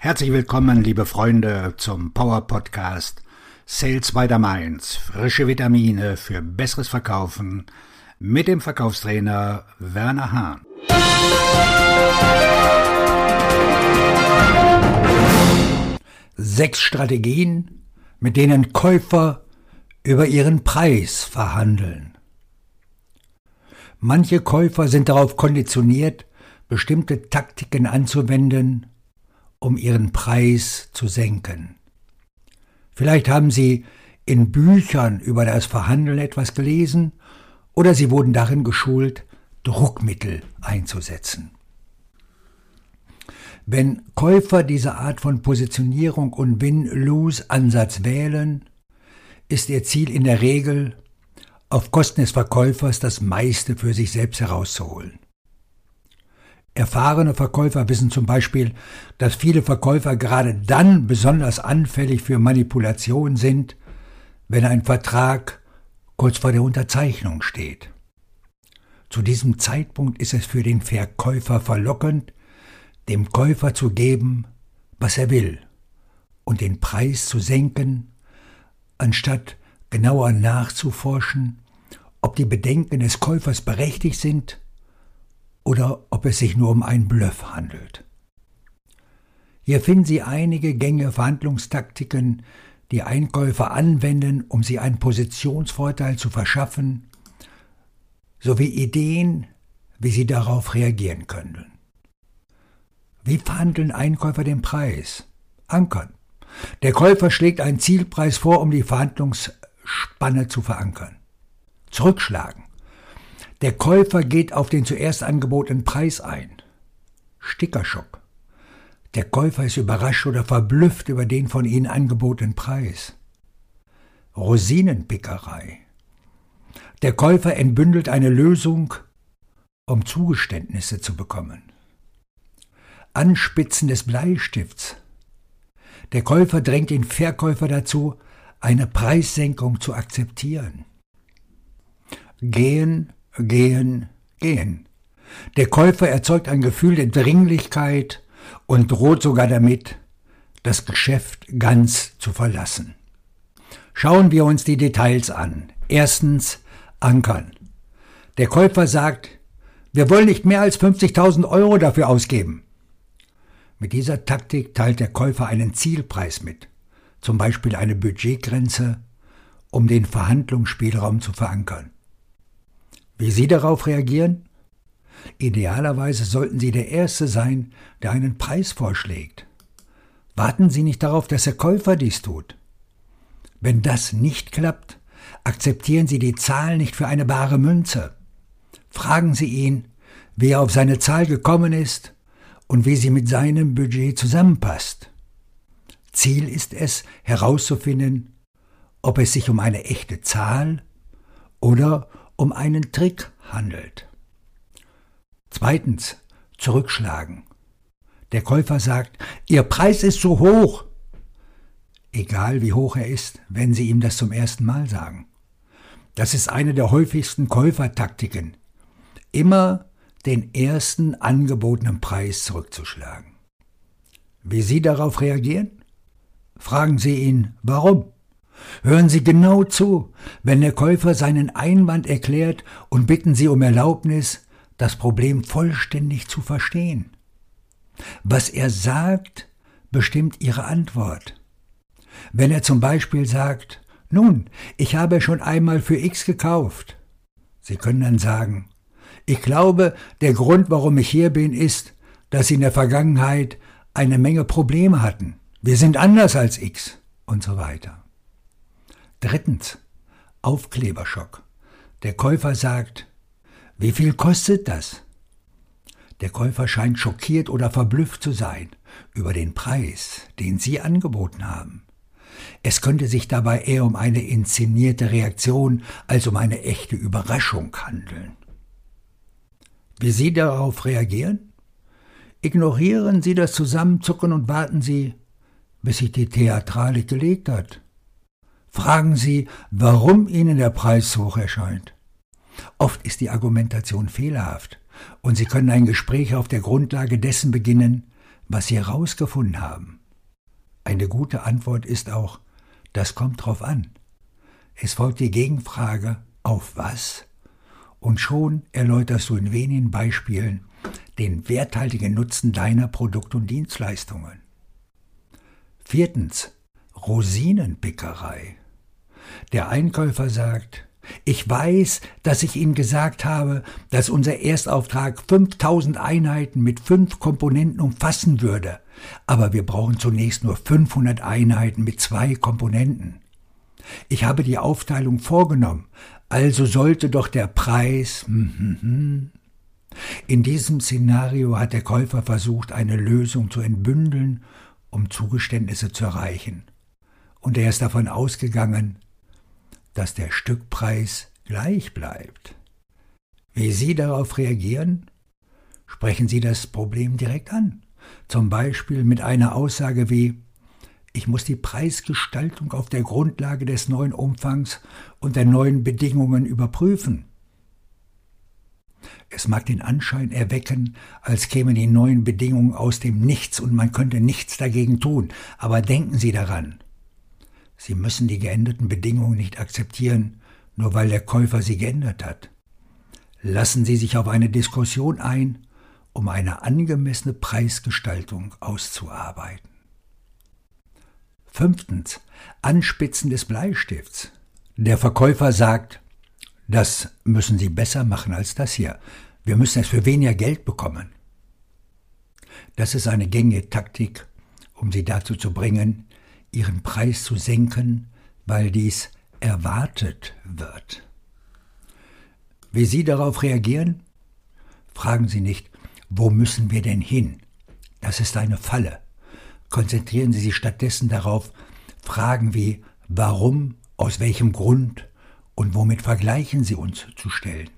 Herzlich willkommen, liebe Freunde, zum Power Podcast Sales by the Mainz. Frische Vitamine für besseres Verkaufen mit dem Verkaufstrainer Werner Hahn. Sechs Strategien, mit denen Käufer über ihren Preis verhandeln. Manche Käufer sind darauf konditioniert, bestimmte Taktiken anzuwenden, um ihren Preis zu senken. Vielleicht haben Sie in Büchern über das Verhandeln etwas gelesen oder Sie wurden darin geschult, Druckmittel einzusetzen. Wenn Käufer diese Art von Positionierung und Win-Lose-Ansatz wählen, ist ihr Ziel in der Regel, auf Kosten des Verkäufers das meiste für sich selbst herauszuholen. Erfahrene Verkäufer wissen zum Beispiel, dass viele Verkäufer gerade dann besonders anfällig für Manipulation sind, wenn ein Vertrag kurz vor der Unterzeichnung steht. Zu diesem Zeitpunkt ist es für den Verkäufer verlockend, dem Käufer zu geben, was er will, und den Preis zu senken, anstatt genauer nachzuforschen, ob die Bedenken des Käufers berechtigt sind oder ob es sich nur um einen Bluff handelt. Hier finden Sie einige Gänge Verhandlungstaktiken, die Einkäufer anwenden, um sie einen Positionsvorteil zu verschaffen, sowie Ideen, wie sie darauf reagieren können. Wie verhandeln Einkäufer den Preis? Ankern. Der Käufer schlägt einen Zielpreis vor, um die Verhandlungsspanne zu verankern. Zurückschlagen. Der Käufer geht auf den zuerst angebotenen Preis ein. Stickerschock. Der Käufer ist überrascht oder verblüfft über den von ihnen angebotenen Preis. Rosinenpickerei. Der Käufer entbündelt eine Lösung, um Zugeständnisse zu bekommen. Anspitzen des Bleistifts. Der Käufer drängt den Verkäufer dazu, eine Preissenkung zu akzeptieren. Gehen gehen, gehen. Der Käufer erzeugt ein Gefühl der Dringlichkeit und droht sogar damit, das Geschäft ganz zu verlassen. Schauen wir uns die Details an. Erstens Ankern. Der Käufer sagt, wir wollen nicht mehr als 50.000 Euro dafür ausgeben. Mit dieser Taktik teilt der Käufer einen Zielpreis mit, zum Beispiel eine Budgetgrenze, um den Verhandlungsspielraum zu verankern. Wie Sie darauf reagieren? Idealerweise sollten Sie der Erste sein, der einen Preis vorschlägt. Warten Sie nicht darauf, dass der Käufer dies tut. Wenn das nicht klappt, akzeptieren Sie die Zahl nicht für eine bare Münze. Fragen Sie ihn, wie er auf seine Zahl gekommen ist und wie sie mit seinem Budget zusammenpasst. Ziel ist es, herauszufinden, ob es sich um eine echte Zahl oder um einen Trick handelt. Zweitens, zurückschlagen. Der Käufer sagt, Ihr Preis ist zu hoch. Egal wie hoch er ist, wenn Sie ihm das zum ersten Mal sagen. Das ist eine der häufigsten Käufertaktiken. Immer den ersten angebotenen Preis zurückzuschlagen. Wie Sie darauf reagieren? Fragen Sie ihn, warum? Hören Sie genau zu, wenn der Käufer seinen Einwand erklärt und bitten Sie um Erlaubnis, das Problem vollständig zu verstehen. Was er sagt, bestimmt Ihre Antwort. Wenn er zum Beispiel sagt, nun, ich habe schon einmal für X gekauft. Sie können dann sagen, ich glaube, der Grund, warum ich hier bin, ist, dass Sie in der Vergangenheit eine Menge Probleme hatten. Wir sind anders als X und so weiter. Drittens. Aufkleberschock. Der Käufer sagt, wie viel kostet das? Der Käufer scheint schockiert oder verblüfft zu sein über den Preis, den Sie angeboten haben. Es könnte sich dabei eher um eine inszenierte Reaktion als um eine echte Überraschung handeln. Wie Sie darauf reagieren? Ignorieren Sie das Zusammenzucken und warten Sie, bis sich die Theatralik gelegt hat. Fragen Sie, warum Ihnen der Preis hoch erscheint. Oft ist die Argumentation fehlerhaft und Sie können ein Gespräch auf der Grundlage dessen beginnen, was Sie herausgefunden haben? Eine gute Antwort ist auch, das kommt drauf an. Es folgt die Gegenfrage, auf was? Und schon erläuterst du in wenigen Beispielen den werthaltigen Nutzen deiner Produkte und Dienstleistungen. Viertens, Rosinenpickerei. Der Einkäufer sagt, ich weiß, dass ich Ihnen gesagt habe, dass unser Erstauftrag 5000 Einheiten mit fünf Komponenten umfassen würde, aber wir brauchen zunächst nur 500 Einheiten mit zwei Komponenten. Ich habe die Aufteilung vorgenommen, also sollte doch der Preis. Hm, hm, hm. In diesem Szenario hat der Käufer versucht, eine Lösung zu entbündeln, um Zugeständnisse zu erreichen. Und er ist davon ausgegangen, dass der Stückpreis gleich bleibt. Wie Sie darauf reagieren? Sprechen Sie das Problem direkt an, zum Beispiel mit einer Aussage wie Ich muss die Preisgestaltung auf der Grundlage des neuen Umfangs und der neuen Bedingungen überprüfen. Es mag den Anschein erwecken, als kämen die neuen Bedingungen aus dem Nichts und man könnte nichts dagegen tun, aber denken Sie daran, Sie müssen die geänderten Bedingungen nicht akzeptieren, nur weil der Käufer sie geändert hat. Lassen Sie sich auf eine Diskussion ein, um eine angemessene Preisgestaltung auszuarbeiten. Fünftens. Anspitzen des Bleistifts. Der Verkäufer sagt, das müssen Sie besser machen als das hier. Wir müssen es für weniger Geld bekommen. Das ist eine gängige Taktik, um Sie dazu zu bringen, ihren Preis zu senken, weil dies erwartet wird. Wie Sie darauf reagieren? Fragen Sie nicht, wo müssen wir denn hin? Das ist eine Falle. Konzentrieren Sie sich stattdessen darauf, Fragen wie warum, aus welchem Grund und womit vergleichen Sie uns zu stellen.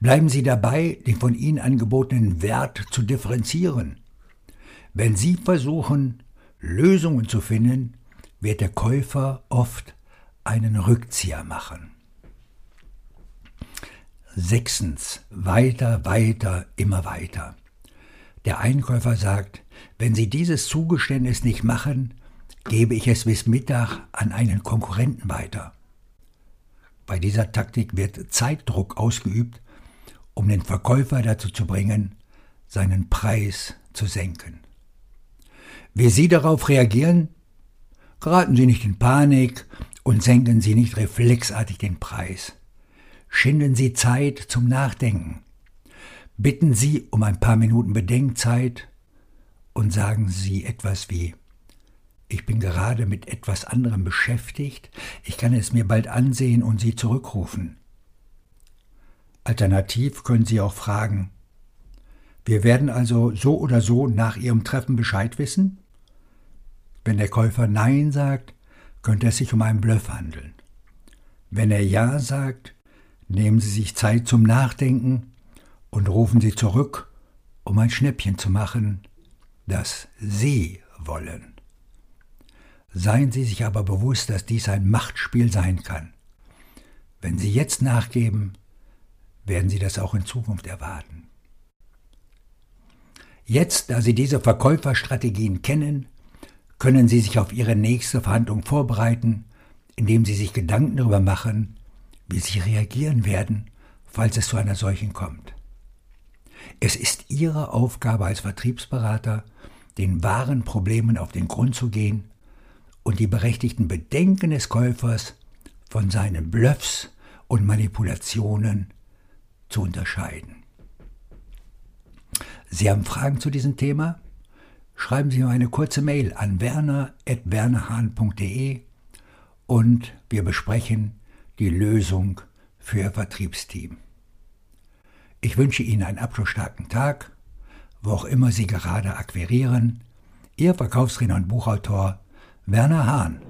Bleiben Sie dabei, den von Ihnen angebotenen Wert zu differenzieren. Wenn Sie versuchen, Lösungen zu finden, wird der Käufer oft einen Rückzieher machen. Sechstens, weiter, weiter, immer weiter. Der Einkäufer sagt, wenn Sie dieses Zugeständnis nicht machen, gebe ich es bis Mittag an einen Konkurrenten weiter. Bei dieser Taktik wird Zeitdruck ausgeübt, um den Verkäufer dazu zu bringen, seinen Preis zu senken. Wie Sie darauf reagieren? Geraten Sie nicht in Panik und senken Sie nicht reflexartig den Preis. Schinden Sie Zeit zum Nachdenken. Bitten Sie um ein paar Minuten Bedenkzeit und sagen Sie etwas wie Ich bin gerade mit etwas anderem beschäftigt, ich kann es mir bald ansehen und Sie zurückrufen. Alternativ können Sie auch fragen Wir werden also so oder so nach Ihrem Treffen Bescheid wissen? Wenn der Käufer Nein sagt, könnte es sich um einen Bluff handeln. Wenn er Ja sagt, nehmen Sie sich Zeit zum Nachdenken und rufen Sie zurück, um ein Schnäppchen zu machen, das Sie wollen. Seien Sie sich aber bewusst, dass dies ein Machtspiel sein kann. Wenn Sie jetzt nachgeben, werden Sie das auch in Zukunft erwarten. Jetzt, da Sie diese Verkäuferstrategien kennen, können Sie sich auf Ihre nächste Verhandlung vorbereiten, indem Sie sich Gedanken darüber machen, wie Sie reagieren werden, falls es zu einer solchen kommt. Es ist Ihre Aufgabe als Vertriebsberater, den wahren Problemen auf den Grund zu gehen und die berechtigten Bedenken des Käufers von seinen Bluffs und Manipulationen zu unterscheiden. Sie haben Fragen zu diesem Thema? Schreiben Sie mir eine kurze Mail an werner.wernerhahn.de und wir besprechen die Lösung für Ihr Vertriebsteam. Ich wünsche Ihnen einen abschlussstarken Tag, wo auch immer Sie gerade akquirieren. Ihr Verkaufsredner und Buchautor Werner Hahn.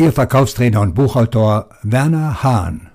Ihr Verkaufstrainer und Buchautor Werner Hahn.